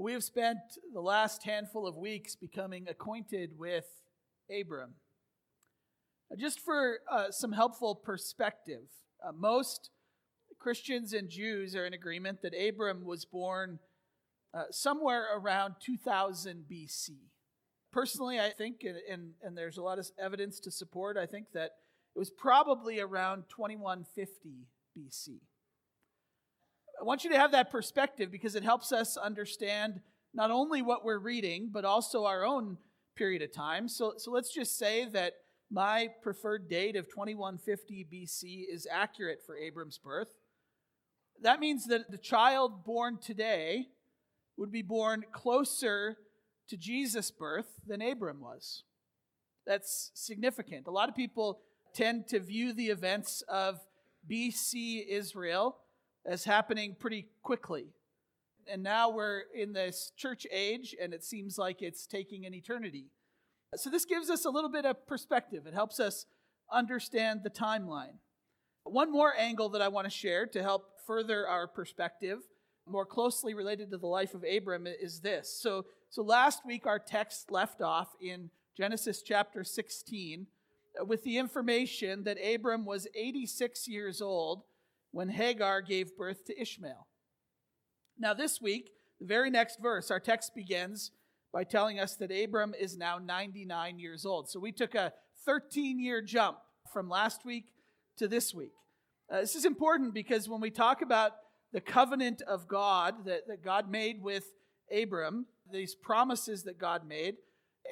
We have spent the last handful of weeks becoming acquainted with Abram. Just for uh, some helpful perspective, uh, most Christians and Jews are in agreement that Abram was born uh, somewhere around 2000 BC. Personally, I think, and, and, and there's a lot of evidence to support, I think that it was probably around 2150 BC. I want you to have that perspective because it helps us understand not only what we're reading, but also our own period of time. So, so let's just say that my preferred date of 2150 BC is accurate for Abram's birth. That means that the child born today would be born closer to Jesus' birth than Abram was. That's significant. A lot of people tend to view the events of BC Israel as happening pretty quickly. And now we're in this church age, and it seems like it's taking an eternity. So, this gives us a little bit of perspective. It helps us understand the timeline. One more angle that I want to share to help further our perspective, more closely related to the life of Abram, is this. So, so last week, our text left off in Genesis chapter 16 uh, with the information that Abram was 86 years old when Hagar gave birth to Ishmael. Now, this week, the very next verse, our text begins by telling us that Abram is now 99 years old. So we took a 13 year jump from last week to this week. Uh, this is important because when we talk about the covenant of God that, that God made with Abram, these promises that God made,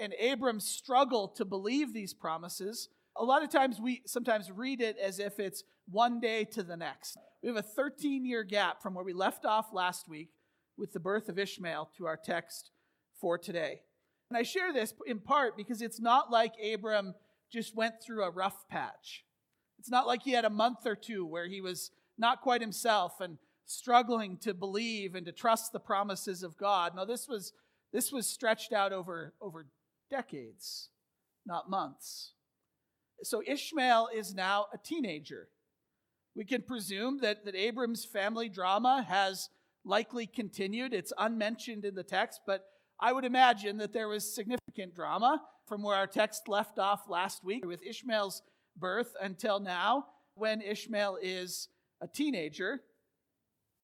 and Abram's struggle to believe these promises, a lot of times we sometimes read it as if it's one day to the next. We have a 13 year gap from where we left off last week with the birth of Ishmael to our text for today. And I share this in part because it's not like Abram just went through a rough patch. It's not like he had a month or two where he was not quite himself and struggling to believe and to trust the promises of God. No, this was this was stretched out over over decades, not months. So Ishmael is now a teenager. We can presume that, that Abram's family drama has likely continued. It's unmentioned in the text, but I would imagine that there was significant drama from where our text left off last week with Ishmael's birth until now, when Ishmael is a teenager.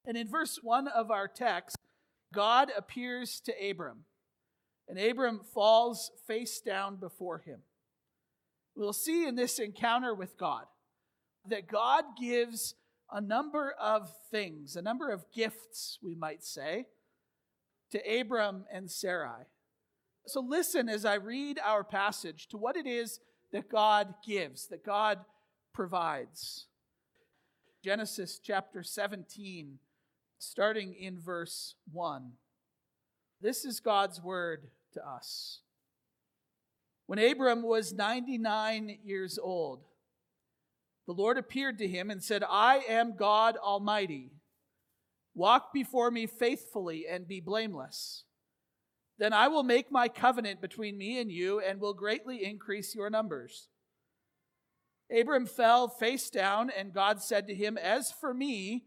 And in verse 1 of our text, God appears to Abram, and Abram falls face down before him. We'll see in this encounter with God that God gives a number of things, a number of gifts, we might say, to Abram and Sarai. So listen as I read our passage to what it is that God gives, that God provides. Genesis chapter 17, starting in verse 1. This is God's word to us. When Abram was 99 years old, the Lord appeared to him and said, I am God Almighty. Walk before me faithfully and be blameless. Then I will make my covenant between me and you and will greatly increase your numbers. Abram fell face down, and God said to him, As for me,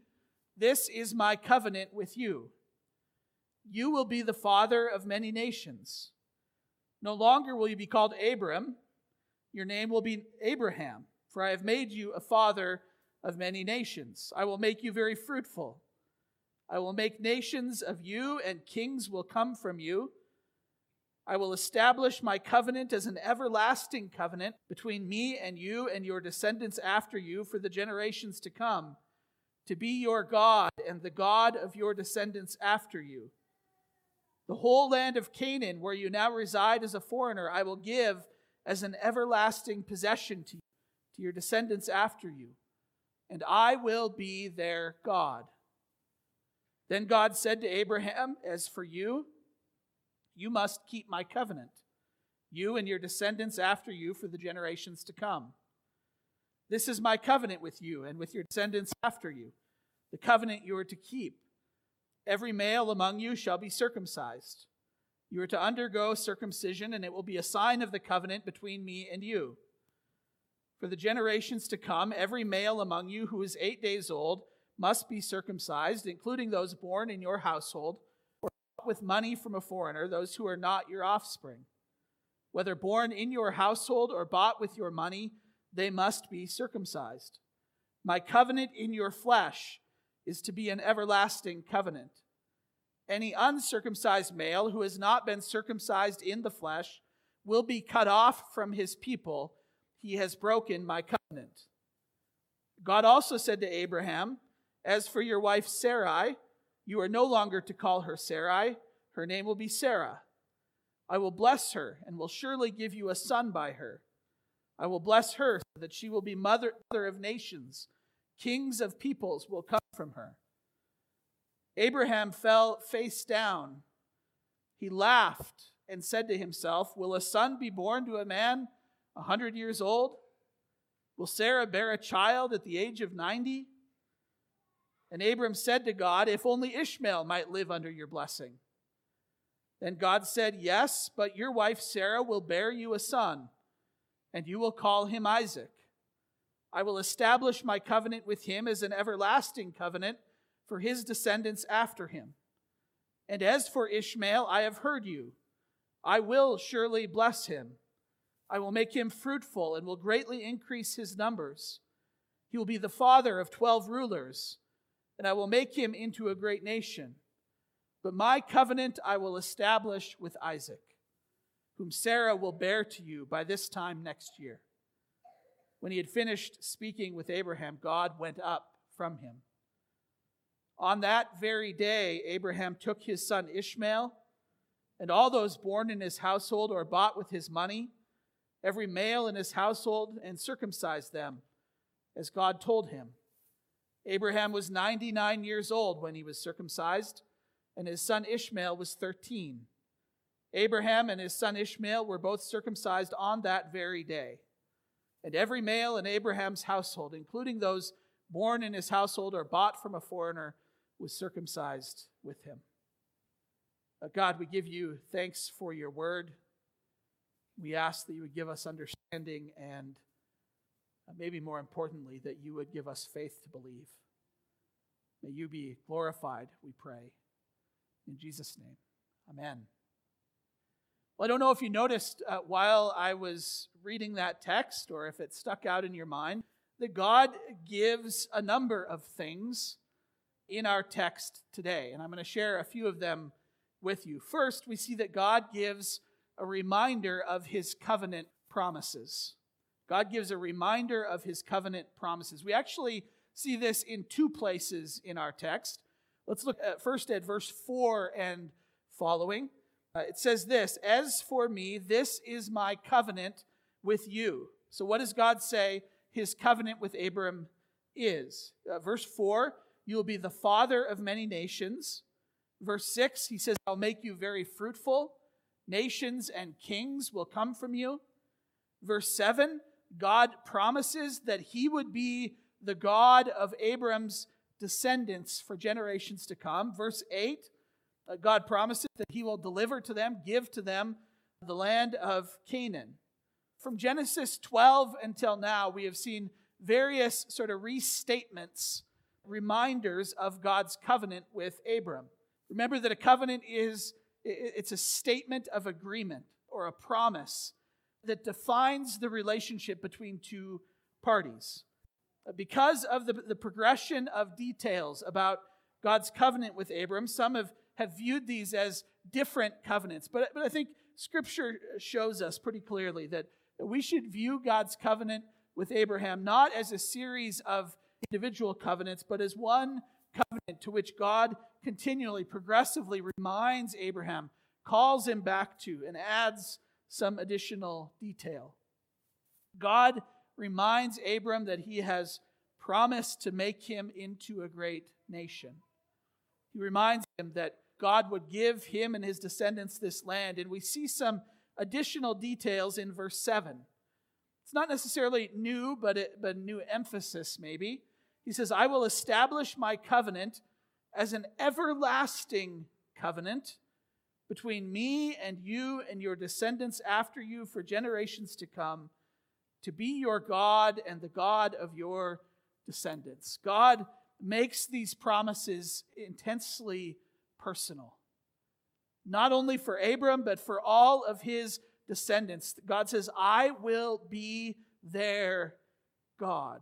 this is my covenant with you. You will be the father of many nations. No longer will you be called Abram, your name will be Abraham, for I have made you a father of many nations. I will make you very fruitful. I will make nations of you, and kings will come from you. I will establish my covenant as an everlasting covenant between me and you and your descendants after you for the generations to come, to be your God and the God of your descendants after you. The whole land of Canaan, where you now reside as a foreigner, I will give as an everlasting possession to you, to your descendants after you, and I will be their God. Then God said to Abraham, As for you, you must keep my covenant, you and your descendants after you for the generations to come. This is my covenant with you and with your descendants after you, the covenant you are to keep Every male among you shall be circumcised. You are to undergo circumcision, and it will be a sign of the covenant between me and you. For the generations to come, every male among you who is eight days old must be circumcised, including those born in your household, or bought with money from a foreigner, those who are not your offspring. Whether born in your household or bought with your money, they must be circumcised. My covenant in your flesh is to be an everlasting covenant. Any uncircumcised male who has not been circumcised in the flesh will be cut off from his people. He has broken my covenant. God also said to Abraham, As for your wife Sarai, you are no longer to call her Sarai, her name will be Sarah. I will bless her and will surely give you a son by her. I will bless her so that she will be mother of nations. Kings of peoples will come from her. Abraham fell face down. He laughed and said to himself, Will a son be born to a man a hundred years old? Will Sarah bear a child at the age of 90? And Abram said to God, If only Ishmael might live under your blessing. Then God said, Yes, but your wife Sarah will bear you a son, and you will call him Isaac. I will establish my covenant with him as an everlasting covenant for his descendants after him. And as for Ishmael, I have heard you. I will surely bless him. I will make him fruitful and will greatly increase his numbers. He will be the father of twelve rulers, and I will make him into a great nation. But my covenant I will establish with Isaac, whom Sarah will bear to you by this time next year. When he had finished speaking with Abraham, God went up from him. On that very day, Abraham took his son Ishmael and all those born in his household or bought with his money every male in his household, and circumcised them, as God told him. Abraham was 99 years old when he was circumcised, and his son Ishmael was 13. Abraham and his son Ishmael were both circumcised on that very day. And every male in Abraham's household, including those born in his household or bought from a foreigner, was circumcised with him. God, we give you thanks for your word. We ask that you would give us understanding and uh, maybe more importantly, that you would give us faith to believe. May you be glorified, we pray. In Jesus' name, amen. Well, I don't know if you noticed uh, while I was reading that text or if it stuck out in your mind that God gives a number of things in our text today. And I'm going to share a few of them with you. First, we see that God gives a reminder of his covenant promises. God gives a reminder of his covenant promises. We actually see this in two places in our text. Let's look at first at verse 4 and following. Uh, it says this As for me, this is my covenant with you. So, what does God say his covenant with Abram is? Uh, verse 4 You will be the father of many nations. Verse 6, he says, I'll make you very fruitful. Nations and kings will come from you. Verse 7 God promises that he would be the God of Abram's descendants for generations to come. Verse 8 uh, God promises that he will deliver to them, give to them the land of Canaan. From Genesis 12 until now, we have seen various sort of restatements, reminders of God's covenant with Abram. Remember that a covenant is it's a statement of agreement or a promise that defines the relationship between two parties. Uh, because of the, the progression of details about God's covenant with Abram, some have, have viewed these as different covenants. But, but I think Scripture shows us pretty clearly that we should view God's covenant with Abraham not as a series of individual covenants, but as one covenant to which God continually, progressively reminds Abraham, calls him back to, and adds some additional detail. God reminds Abram that he has promised to make him into a great nation. He reminds him that God would give him and his descendants this land. And we see some additional details in verse 7. It's not necessarily new, but, it, but new emphasis, maybe. He says, I will establish my covenant as an everlasting covenant between me and you and your descendants after you for generations to come, to be your God and the God of your descendants. God makes these promises intensely personal. not only for Abram, but for all of his descendants. God says, I will be their God.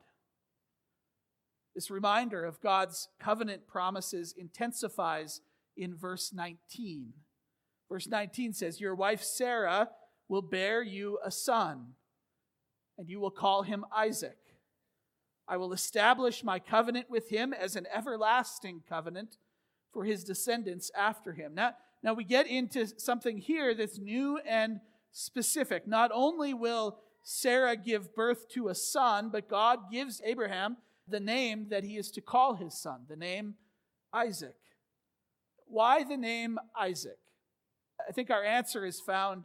This reminder of God's covenant promises intensifies in verse 19. Verse 19 says, Your wife Sarah will bear you a son, and you will call him Isaac. I will establish my covenant with him as an everlasting covenant for his descendants after him. Now, now we get into something here that's new and specific. Not only will Sarah give birth to a son, but God gives Abraham the name that he is to call his son, the name Isaac. Why the name Isaac? I think our answer is found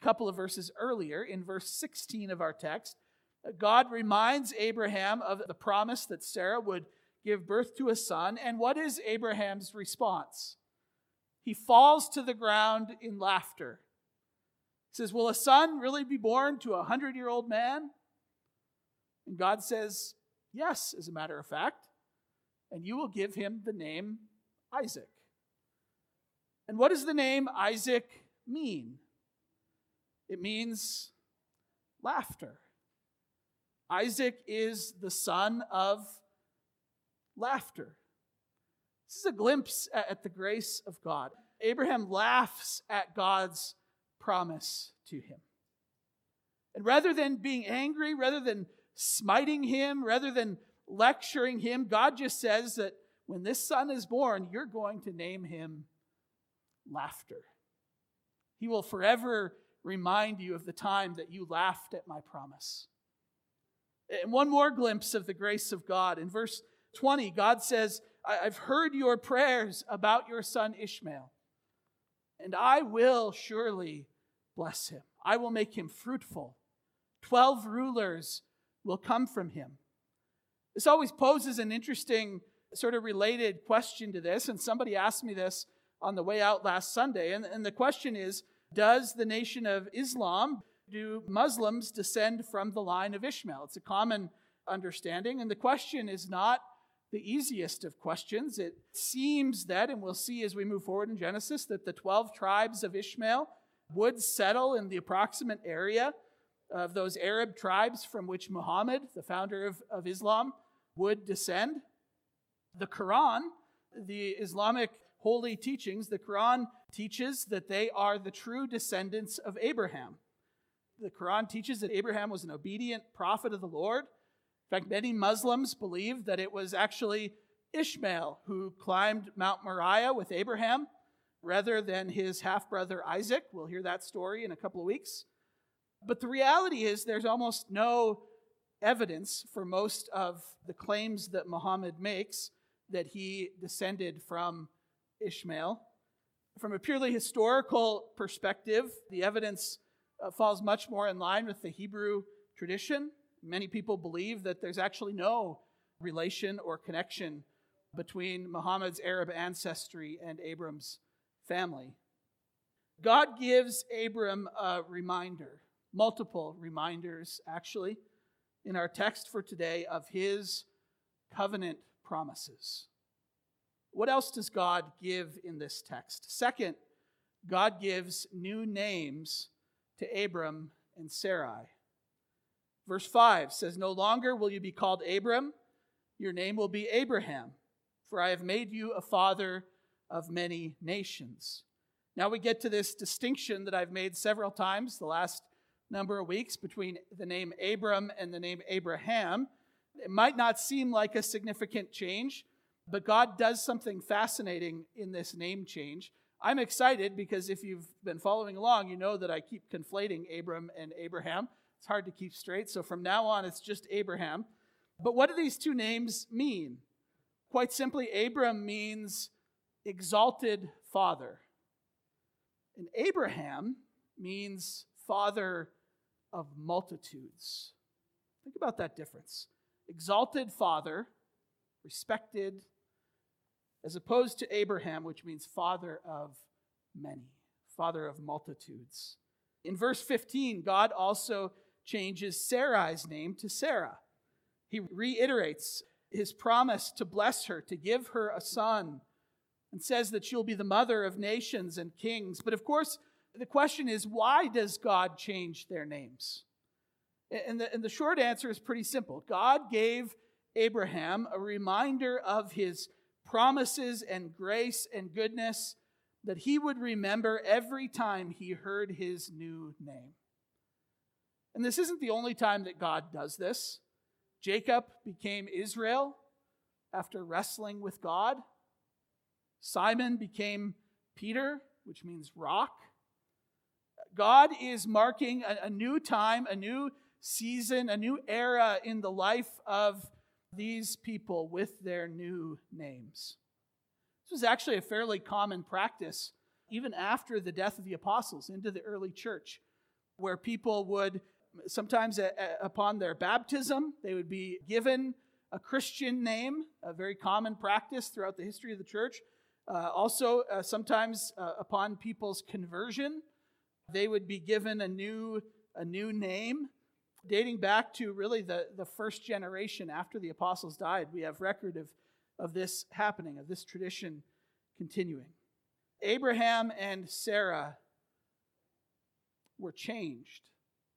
a couple of verses earlier in verse 16 of our text. God reminds Abraham of the promise that Sarah would give birth to a son. And what is Abraham's response? He falls to the ground in laughter. He says, Will a son really be born to a hundred year old man? And God says, Yes, as a matter of fact. And you will give him the name Isaac. And what does the name Isaac mean? It means laughter. Isaac is the son of laughter. This is a glimpse at the grace of God. Abraham laughs at God's promise to him. And rather than being angry, rather than smiting him, rather than lecturing him, God just says that when this son is born, you're going to name him laughter. He will forever remind you of the time that you laughed at my promise. And one more glimpse of the grace of God. In verse 20, God says, I've heard your prayers about your son Ishmael, and I will surely bless him. I will make him fruitful. Twelve rulers will come from him. This always poses an interesting, sort of related question to this, and somebody asked me this on the way out last Sunday. And, and the question is Does the nation of Islam, do Muslims descend from the line of Ishmael? It's a common understanding. And the question is not the easiest of questions. It seems that, and we'll see as we move forward in Genesis, that the 12 tribes of Ishmael would settle in the approximate area of those Arab tribes from which Muhammad, the founder of, of Islam, would descend. The Quran, the Islamic holy teachings, the Quran teaches that they are the true descendants of Abraham. The Quran teaches that Abraham was an obedient prophet of the Lord. In fact, many Muslims believe that it was actually Ishmael who climbed Mount Moriah with Abraham rather than his half brother Isaac. We'll hear that story in a couple of weeks. But the reality is, there's almost no evidence for most of the claims that Muhammad makes that he descended from Ishmael. From a purely historical perspective, the evidence uh, falls much more in line with the Hebrew tradition. Many people believe that there's actually no relation or connection between Muhammad's Arab ancestry and Abram's family. God gives Abram a reminder, multiple reminders actually, in our text for today of his covenant promises. What else does God give in this text? Second, God gives new names to Abram and Sarai. Verse 5 says, No longer will you be called Abram, your name will be Abraham, for I have made you a father of many nations. Now we get to this distinction that I've made several times the last number of weeks between the name Abram and the name Abraham. It might not seem like a significant change, but God does something fascinating in this name change. I'm excited because if you've been following along, you know that I keep conflating Abram and Abraham. It's hard to keep straight. So from now on, it's just Abraham. But what do these two names mean? Quite simply, Abram means exalted father. And Abraham means father of multitudes. Think about that difference. Exalted father, respected, as opposed to Abraham, which means father of many, father of multitudes. In verse 15, God also changes Sarai's name to Sarah. He reiterates his promise to bless her, to give her a son and says that she'll be the mother of nations and kings. But of course, the question is why does God change their names? And the, and the short answer is pretty simple God gave Abraham a reminder of his promises and grace and goodness that he would remember every time he heard his new name. And this isn't the only time that God does this. Jacob became Israel after wrestling with God. Simon became Peter, which means rock. God is marking a, a, new time, a new season, a new era in the life of these people with their new names. This was actually a fairly common practice even after the death of the apostles into the early church, where people would sometimes upon their baptism, they would be given a Christian name, a very common practice throughout the history of the church. Uh, also, uh, sometimes uh, upon people's conversion, they would be given a new, a new name. Dating back to really the, the first generation after the apostles died, we have record of, of this happening, of this tradition continuing. Abraham and Sarah were changed.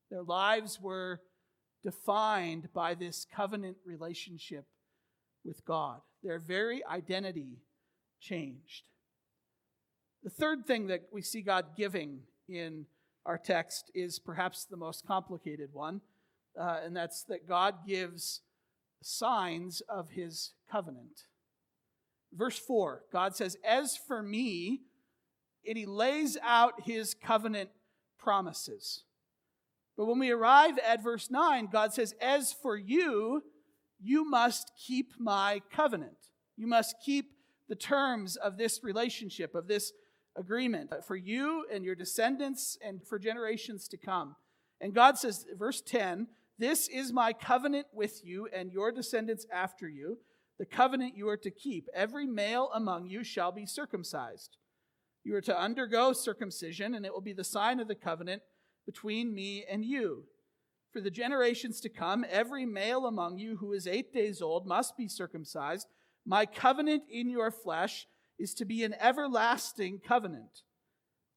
Their lives were defined by this covenant relationship with God. Their very identity changed. The third thing that we see God giving in our text is perhaps the most complicated one, uh, and that's that God gives signs of his covenant. Verse 4, God says, As for me, and he lays out his covenant promises. But when we arrive at verse 9, God says, As for you, you must keep my covenant. You must keep the terms of this relationship, of this agreement for you and your descendants and for generations to come. And God says, verse 10, This is my covenant with you and your descendants after you, the covenant you are to keep. Every male among you shall be circumcised. You are to undergo circumcision, and it will be the sign of the covenant between me and you. For the generations to come, every male among you who is eight days old must be circumcised. My covenant in your flesh is to be an everlasting covenant.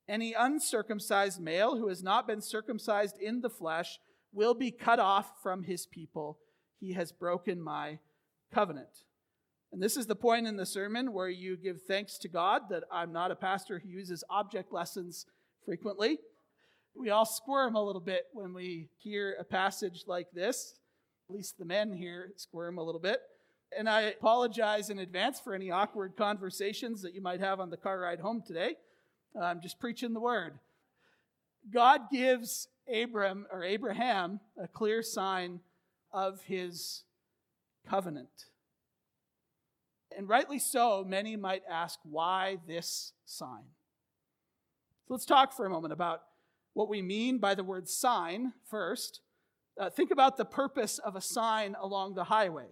Any uncircumcised male who has not been circumcised in the flesh will be cut off from his people. He has broken my covenant. And this is the point in the sermon where you give thanks to God that I'm not a pastor who uses object lessons frequently we all squirm a little bit when we hear a passage like this. At least the men here squirm a little bit. And I apologize in advance for any awkward conversations that you might have on the car ride home today. I'm just preaching the word. God gives Abram or Abraham a clear sign of his covenant. And rightly so, many might ask, why this sign? So let's talk for a moment about what we mean by the word sign first. Uh, think about the purpose of a sign along the highway.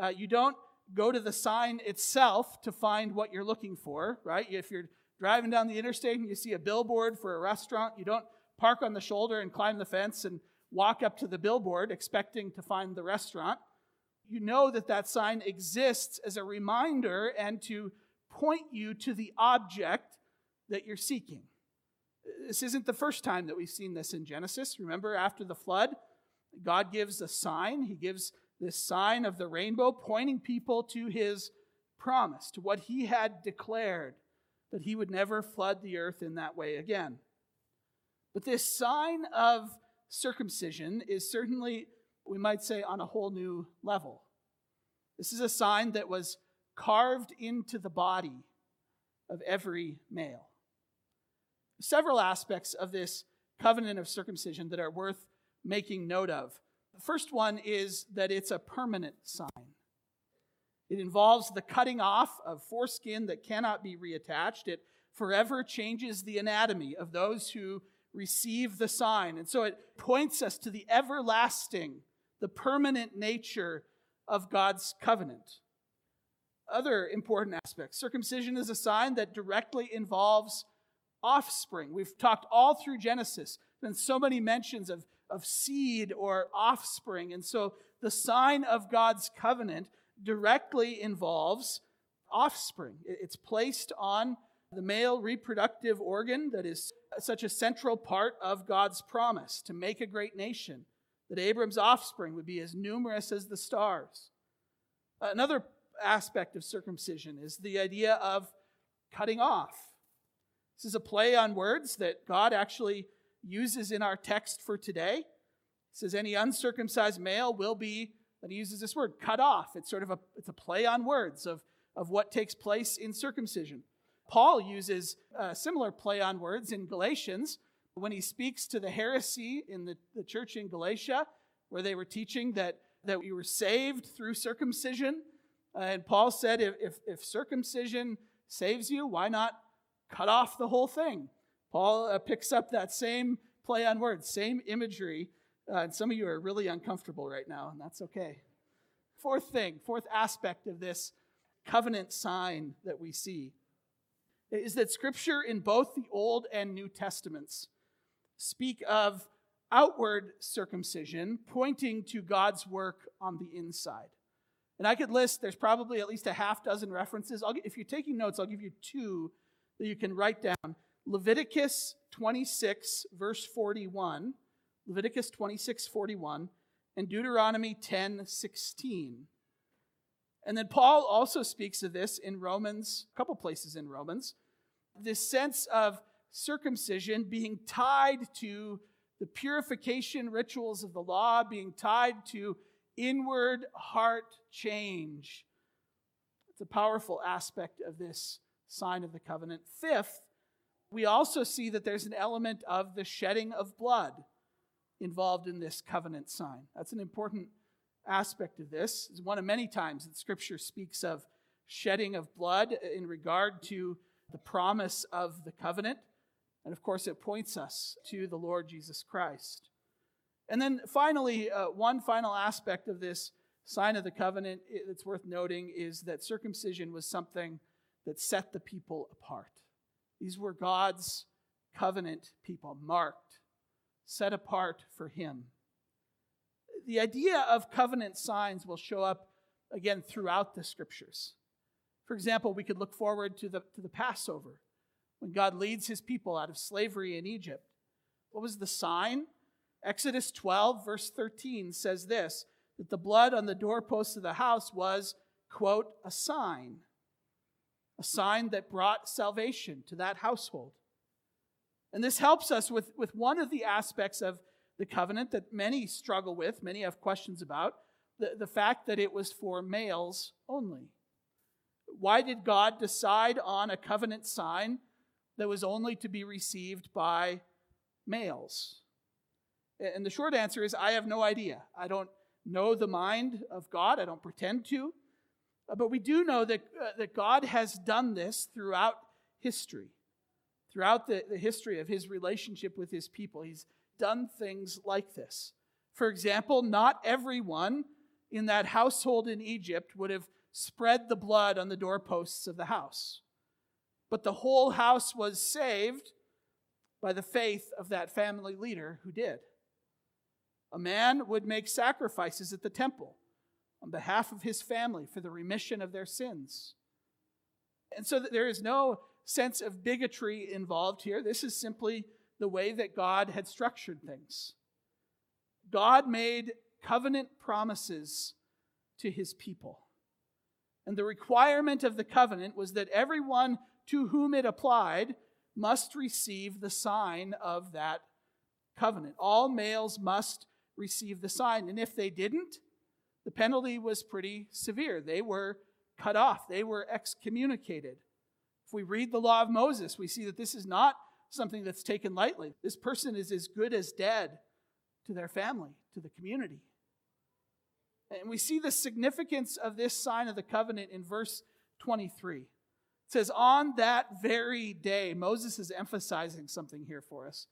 Uh, you don't go to the sign itself to find what you're looking for, right? If you're driving down the interstate and you see a billboard for a restaurant, you don't park on the shoulder and climb the fence and walk up to the billboard expecting to find the restaurant. You know that that sign exists as a reminder and to point you to the object that you're seeking. This isn't the first time that we've seen this in Genesis. Remember, after the flood, God gives a sign. He gives this sign of the rainbow, pointing people to his promise, to what he had declared that he would never flood the earth in that way again. But this sign of circumcision is certainly, we might say, on a whole new level. This is a sign that was carved into the body of every male several aspects of this covenant of circumcision that are worth making note of. The first one is that it's a permanent sign. It involves the cutting off of foreskin that cannot be reattached. It forever changes the anatomy of those who receive the sign. And so it points us to the everlasting, the permanent nature of God's covenant. Other important aspects circumcision is a sign that directly involves offspring. We've talked all through Genesis, been so many mentions of, of seed or offspring. And so the sign of God's covenant directly involves offspring. It's placed on the male reproductive organ that is such a central part of God's promise to make a great nation, that Abram's offspring would be as numerous as the stars. Another aspect of circumcision is the idea of cutting off. This is a play on words that God actually uses in our text for today. It says any uncircumcised male will be, and he uses this word, cut off. It's sort of a, it's a play on words of, of what takes place in circumcision. Paul uses a similar play on words in Galatians when he speaks to the heresy in the, the church in Galatia, where they were teaching that, that we were saved through circumcision. Uh, and Paul said, if, if, if, circumcision saves you, why not cut off the whole thing? Paul uh, picks up that same play on words, same imagery. Uh, and some of you are really uncomfortable right now, and that's okay. Fourth thing, fourth aspect of this covenant sign that we see is that Scripture in both the Old and New Testaments speak of outward circumcision pointing to God's work on the inside. And I could list, there's probably at least a half dozen references. I'll, if you're taking notes, I'll give you two that you can write down. Leviticus 26, verse 41, Leviticus 26, 41, and Deuteronomy 10, 16. And then Paul also speaks of this in Romans, a couple places in Romans this sense of circumcision being tied to the purification rituals of the law, being tied to inward heart change. It's a powerful aspect of this sign of the covenant. Fifth, we also see that there's an element of the shedding of blood involved in this covenant sign. That's an important aspect of this. It's one of many times that Scripture speaks of shedding of blood in regard to the promise of the covenant. And of course, it points us to the Lord Jesus Christ. And then finally, uh, one final aspect of this sign of the covenant that's worth noting is that circumcision was something that set the people apart. These were God's covenant people, marked, set apart for Him. The idea of covenant signs will show up again throughout the scriptures. For example, we could look forward to the, to the Passover when God leads his people out of slavery in Egypt. What was the sign? Exodus 12, verse 13 says this that the blood on the doorposts of the house was, quote, a sign, a sign that brought salvation to that household. And this helps us with, with one of the aspects of the covenant that many struggle with, many have questions about the, the fact that it was for males only. Why did God decide on a covenant sign that was only to be received by males? And the short answer is I have no idea. I don't know the mind of God, I don't pretend to. Uh, but we do know that, uh, that God has done this throughout history, throughout the, the history of his relationship with his people. He's done things like this. For example, not everyone in that household in Egypt would have spread the blood on the doorposts of the house. But the whole house was saved by the faith of that family leader who did. A man would make sacrifices at the temple on behalf of his family for the remission of their sins. And so there is no sense of bigotry involved here. This is simply the way that God had structured things. God made covenant promises to his people. And the requirement of the covenant was that everyone to whom it applied must receive the sign of that covenant. All males must receive the sign. And if they didn't, the penalty was pretty severe. They were cut off, they were excommunicated. If we read the law of Moses, we see that this is not something that's taken lightly. This person is as good as dead to their family, to the community. And we see the significance of this sign of the covenant in verse 23. It says, On that very day, Moses is emphasizing something here for us.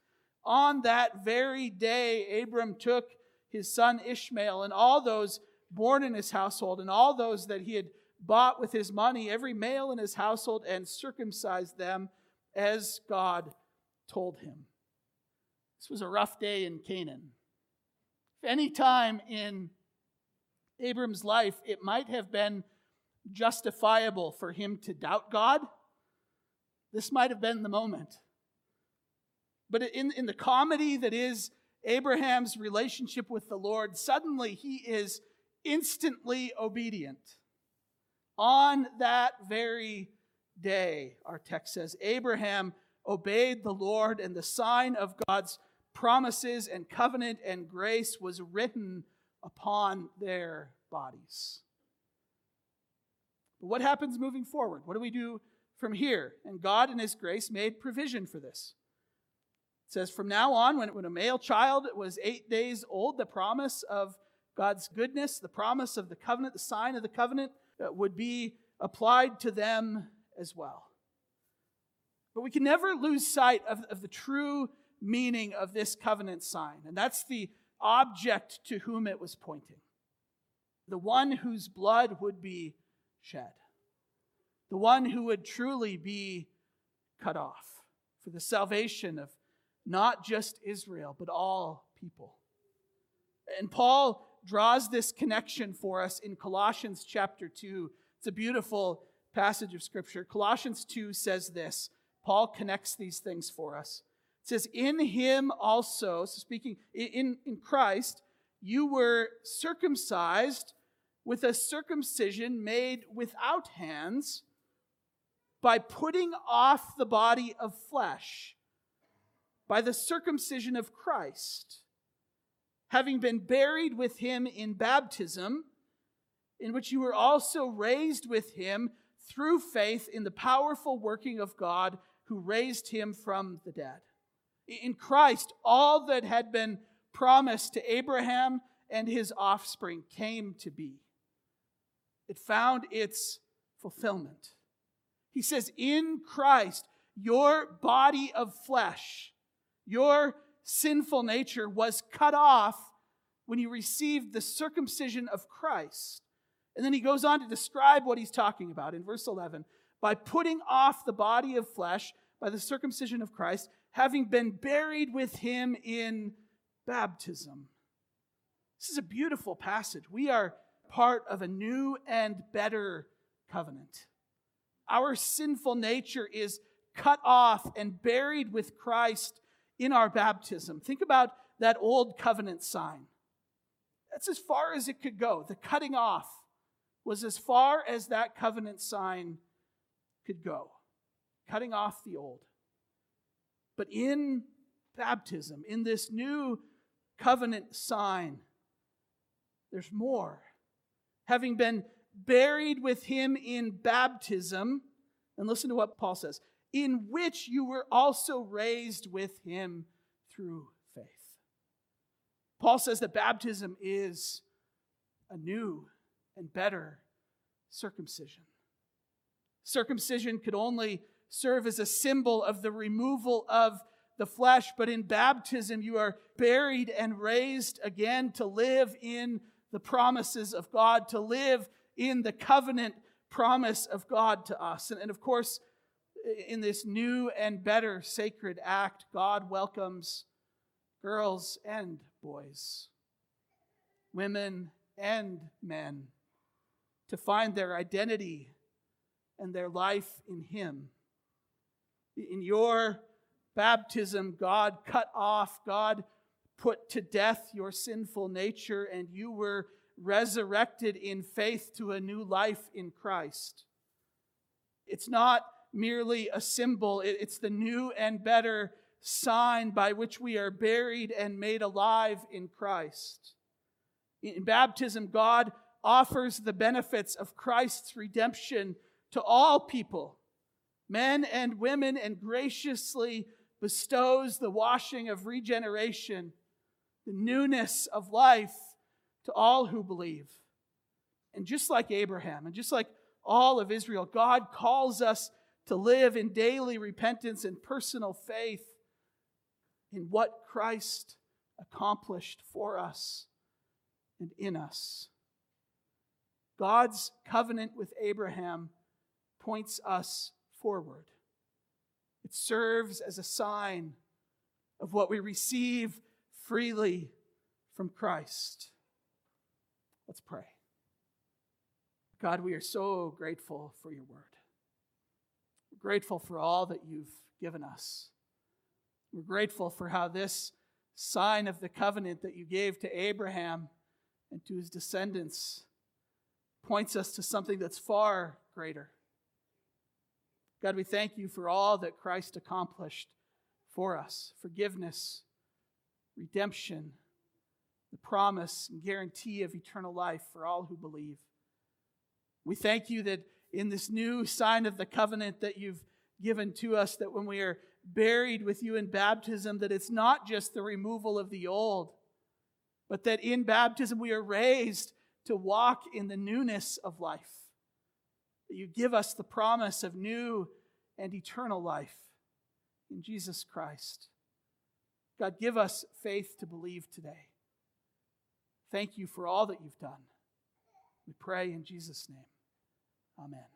On that very day, Abram took his son Ishmael and all those born in his household and all those that he had bought with his money, every male in his household, and circumcised them as God told him. This was a rough day in Canaan. If any time in Abram's life, it might have been justifiable for him to doubt God, this might have been the moment. But in, in the comedy that is Abraham's relationship with the Lord, suddenly he is instantly obedient. On that very day, our text says, Abraham obeyed the Lord, and the sign of God's promises and covenant and grace was written upon their bodies. But what happens moving forward? What do we do from here? And God, in His grace, made provision for this. It says, From now on, when, when a male child was eight days old, the promise of God's goodness, the promise of the covenant, the sign of the covenant, uh, would be applied to them as well. But we can never lose sight of, of the true meaning of this covenant sign, and that's the object to whom it was pointing the one whose blood would be shed, the one who would truly be cut off for the salvation of not just Israel, but all people. And Paul draws this connection for us in Colossians chapter 2. It's a beautiful passage of scripture. Colossians 2 says this Paul connects these things for us. It says, In him also, so speaking in, in Christ, you were circumcised with a circumcision made without hands by putting off the body of flesh by the circumcision of Christ, having been buried with him in baptism, in which you were also raised with him through faith in the powerful working of God who raised him from the dead. In Christ, all that had been promised to Abraham and his offspring came to be. It found its fulfillment. He says, In Christ, your body of flesh, your sinful nature was cut off when you received the circumcision of Christ. And then he goes on to describe what he's talking about in verse 11 by putting off the body of flesh by the circumcision of Christ, having been buried with him in baptism. This is a beautiful passage. We are part of a new and better covenant. Our sinful nature is cut off and buried with Christ in our baptism. Think about that old covenant sign. That's as far as it could go. The cutting off was as far as that covenant sign could go, cutting off the old. But in baptism, in this new covenant sign, there's more. Having been buried with him in baptism, and listen to what Paul says, in which you were also raised with him through faith. Paul says that baptism is a new and better circumcision. Circumcision could only serve as a symbol of the removal of the flesh, but in baptism you are buried and raised again to live in the promises of God, to live in the covenant promise of God to us. And, and of course, in this new and better sacred act, God welcomes girls and boys, women and men to find their identity and their life in Him. In your baptism, God cut off, God put to death your sinful nature, and you were resurrected in faith to a new life in Christ. It's not merely a symbol, it's the new and better sign by which we are buried and made alive in Christ. In baptism, God offers the benefits of Christ's redemption to all people, men and women, and graciously bestows the washing of regeneration, the newness of life to all who believe. And just like Abraham, and just like all of Israel, God calls us to live in daily repentance and personal faith in what Christ accomplished for us and in us. God's covenant with Abraham points us forward. It serves as a sign of what we receive freely from Christ. Let's pray. God, we are so grateful for your word. Grateful for all that you've given us. We're grateful for how this sign of the covenant that you gave to Abraham and to his descendants points us to something that's far greater. God, we thank you for all that Christ accomplished for us forgiveness, redemption, the promise and guarantee of eternal life for all who believe. We thank you that in this new sign of the covenant that you've given to us, that when we are buried with you in baptism, that it's not just the removal of the old, but that in baptism we are raised to walk in the newness of life. That you give us the promise of new and eternal life in Jesus Christ. God, give us faith to believe today. Thank you for all that you've done. We pray in Jesus' name. Amen.